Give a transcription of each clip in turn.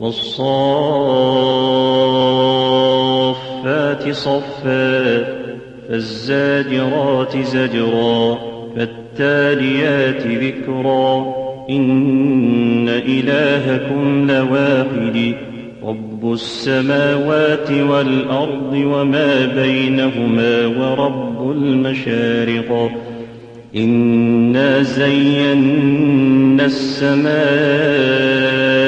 والصافات صفا فالزاجرات زجرا فالتاليات ذكرا. إن إلهكم لواحد رب السماوات والأرض وما بينهما ورب المشارق. إنا زينا السماء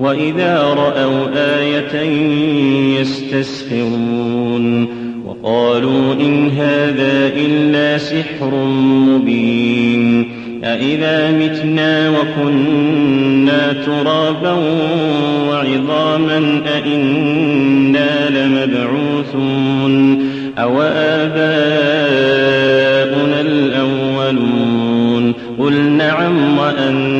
وإذا رأوا آية يستسخرون وقالوا إن هذا إلا سحر مبين أإذا متنا وكنا ترابا وعظاما أإنا لمبعوثون أو آباؤنا الأولون قل نعم وأنتم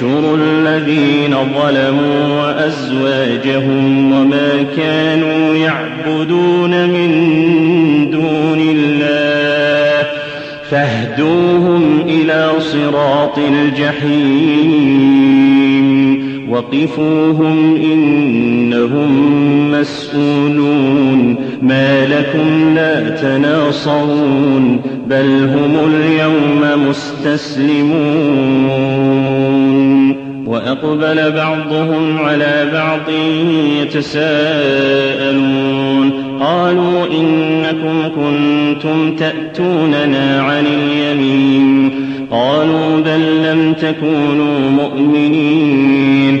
احشروا الذين ظلموا وأزواجهم وما كانوا يعبدون من دون الله فاهدوهم إلى صراط الجحيم وقفوهم إنهم مسؤولون ما لكم لا تناصرون بل هم اليوم مستسلمون. وأقبل بعضهم على بعض يتساءلون. قالوا إنكم كنتم تأتوننا عن اليمين. قالوا بل لم تكونوا مؤمنين.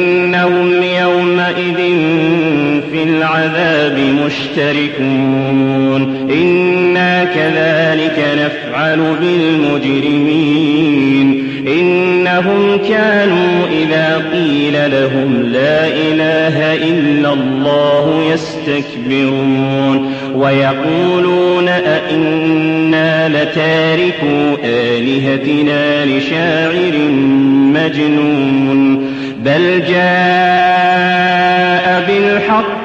مشتركون إنا كذلك نفعل بالمجرمين. إنهم كانوا إذا قيل لهم لا إله إلا الله يستكبرون. ويقولون أئنا لتاركوا آلهتنا لشاعر مجنون. بل جاء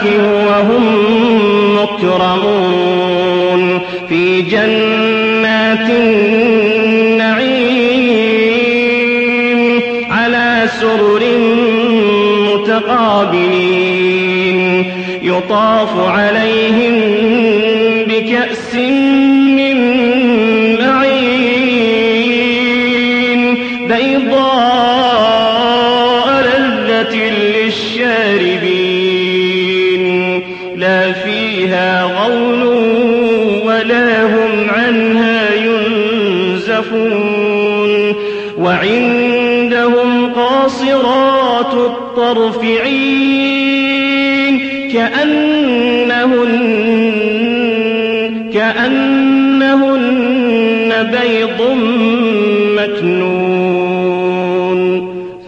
فواكه وهم مكرمون في جنات النعيم على سرر متقابلين يطاف عليهم بكأس من كأنهن كأنهن بيض مكنون.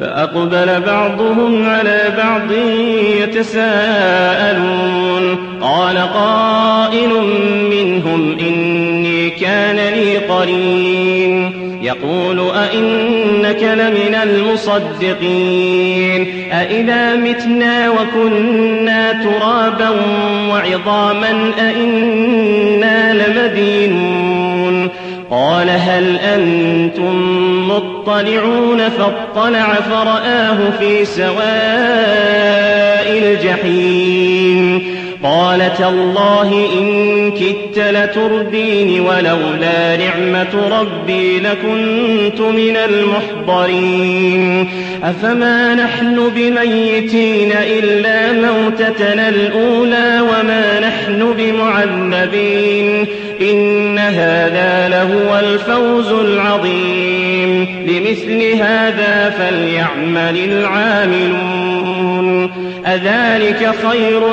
فأقبل بعضهم على بعض يتساءلون. قال قائل منهم إني كان لي قرين. يقول أئنك لمن المصدقين أئذا متنا وكنا ترابا وعظاما أئنا لمدينون. قال هل أنتم مطلعون؟ فاطلع فرآه في سواء الجحيم. قال تالله إن كدت لتردين ولولا نعمة ربي لكنت من المحضرين. أفما نحن بميتين إلا موتتنا الأولى وما نحن بمعذبين. إن هذا لهو الفوز العظيم. لمثل هذا فليعمل العاملون. أذلك خير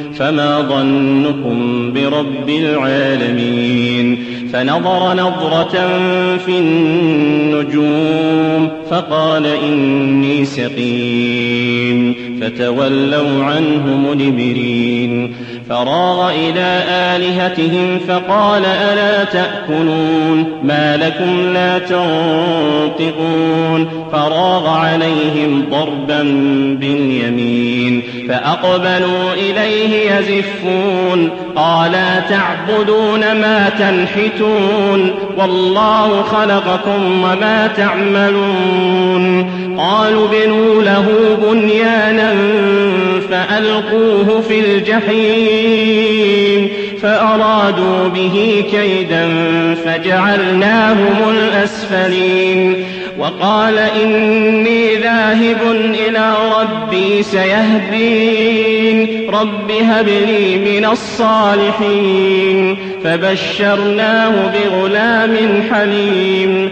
فما ظنكم برب العالمين فنظر نظرة في النجوم فقال إني سقيم فتولوا عنه مدبرين فراغ إلى آلهتهم فقال ألا تأكلون ما لكم لا تنطقون فراغ عليهم ضربا باليمين فأقبلوا إليه يزفون. قالا تعبدون ما تنحتون؟ والله خلقكم وما تعملون. قالوا بنوا له بنيانا فألقوه في الجحيم. فأرادوا به كيدا فجعلناهم الأسفلين. وقال إني ذاهب إلى ربي سيهدين. رب هب لي من الصالحين. فبشرناه بغلام حليم.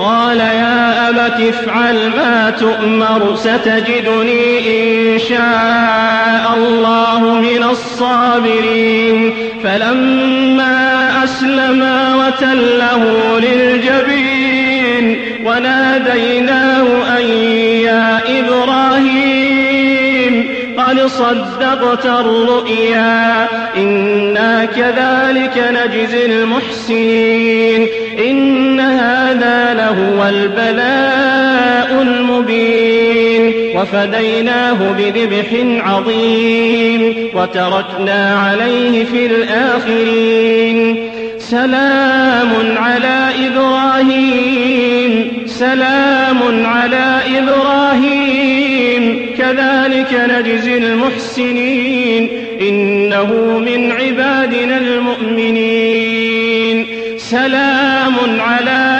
قال يا أبت افعل ما تؤمر ستجدني إن شاء الله من الصابرين. فلما أسلما وتله للجبين وناديناه أن يا إبراهيم قد صدقت الرؤيا. إنا كذلك نجزي المحسنين. إن هذا لهو البلاء المبين وفديناه بذبح عظيم وتركنا عليه في الآخرين سلام على إبراهيم سلام على إبراهيم كذلك نجزي المحسنين إنه من عبادنا المؤمنين سلام على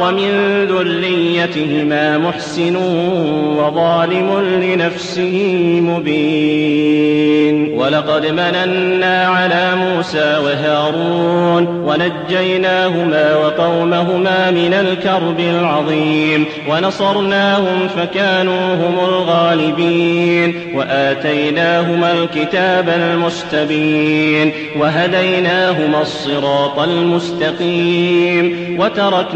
ومن ذريتهما محسن وظالم لنفسه مبين. ولقد مننا على موسى وهارون ونجيناهما وقومهما من الكرب العظيم ونصرناهم فكانوا هم الغالبين وآتيناهما الكتاب المستبين وهديناهما الصراط المستقيم وتركنا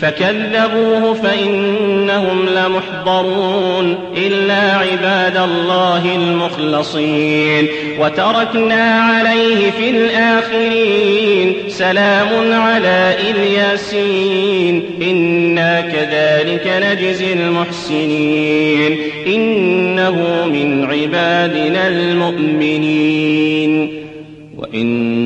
فكذبوه فإنهم لمحضرون إلا عباد الله المخلصين. وتركنا عليه في الآخرين. سلام على إلياسين إنا كذلك نجزي المحسنين. إنه من عبادنا المؤمنين. وإن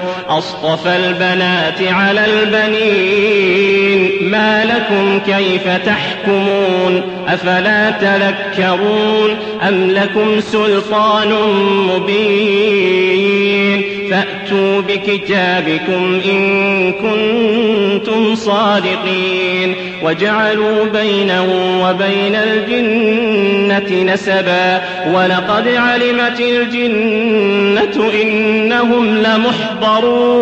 أصطفى البنات على البنين ما لكم كيف تحكمون أفلا تذكرون أم لكم سلطان مبين فأتوا بكتابكم إن كنتم صادقين وجعلوا بينه وبين الجنة نسبا ولقد علمت الجنة إنهم لمحضرون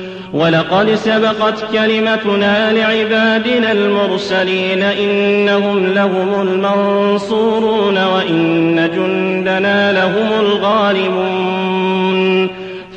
ولقد سبقت كلمتنا لعبادنا المرسلين إنهم لهم المنصورون وإن جندنا لهم الغالبون